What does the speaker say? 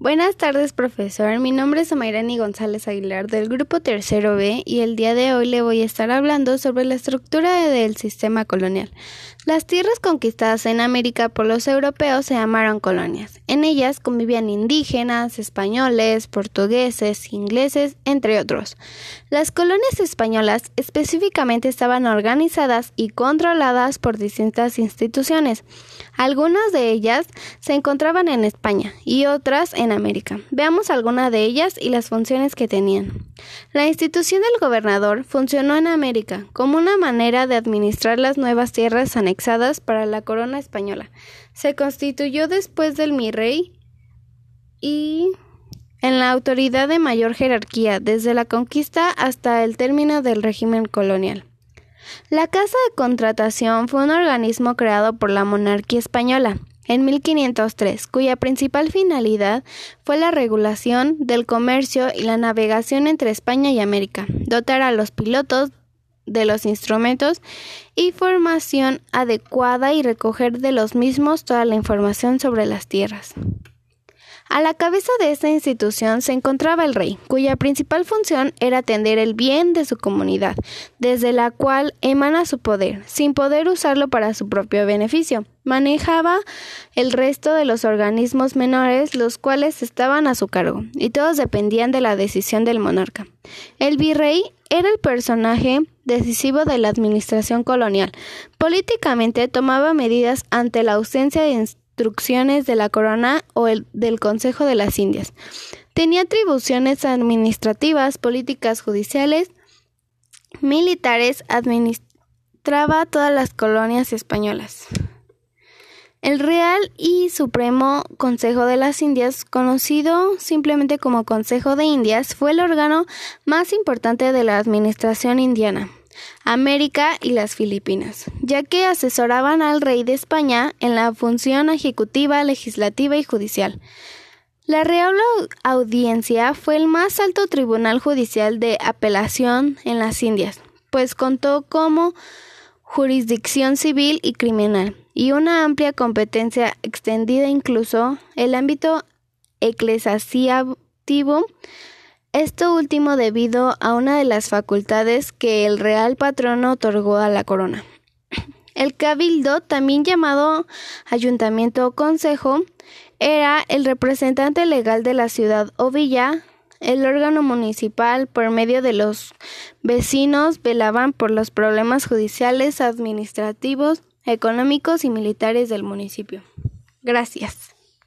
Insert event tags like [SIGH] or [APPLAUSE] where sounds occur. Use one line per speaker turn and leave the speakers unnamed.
Buenas tardes, profesor. Mi nombre es Amairani González Aguilar del grupo Tercero B y el día de hoy le voy a estar hablando sobre la estructura del sistema colonial. Las tierras conquistadas en América por los europeos se llamaron colonias. En ellas convivían indígenas, españoles, portugueses, ingleses, entre otros. Las colonias españolas específicamente estaban organizadas y controladas por distintas instituciones. Algunas de ellas se encontraban en España y otras en América. Veamos algunas de ellas y las funciones que tenían. La institución del gobernador funcionó en América como una manera de administrar las nuevas tierras para la corona española. Se constituyó después del mi rey y en la autoridad de mayor jerarquía desde la conquista hasta el término del régimen colonial. La Casa de Contratación fue un organismo creado por la monarquía española en 1503, cuya principal finalidad fue la regulación del comercio y la navegación entre España y América, dotar a los pilotos de los instrumentos y formación adecuada y recoger de los mismos toda la información sobre las tierras. A la cabeza de esta institución se encontraba el rey, cuya principal función era atender el bien de su comunidad, desde la cual emana su poder, sin poder usarlo para su propio beneficio. Manejaba el resto de los organismos menores, los cuales estaban a su cargo, y todos dependían de la decisión del monarca. El virrey era el personaje decisivo de la administración colonial. Políticamente tomaba medidas ante la ausencia de instrucciones de la corona o el, del Consejo de las Indias. Tenía atribuciones administrativas, políticas judiciales, militares, administraba todas las colonias españolas. El Real y Supremo Consejo de las Indias, conocido simplemente como Consejo de Indias, fue el órgano más importante de la administración indiana. América y las Filipinas, ya que asesoraban al rey de España en la función ejecutiva, legislativa y judicial. La Real Audiencia fue el más alto tribunal judicial de apelación en las Indias, pues contó como jurisdicción civil y criminal y una amplia competencia extendida incluso el ámbito eclesiástico esto último debido a una de las facultades que el real patrono otorgó a la corona. [CLEARS THROAT] El cabildo, también llamado ayuntamiento o consejo, era el representante legal de la ciudad o villa. El órgano municipal, por medio de los vecinos, velaban por los problemas judiciales, administrativos, económicos y militares del municipio. Gracias.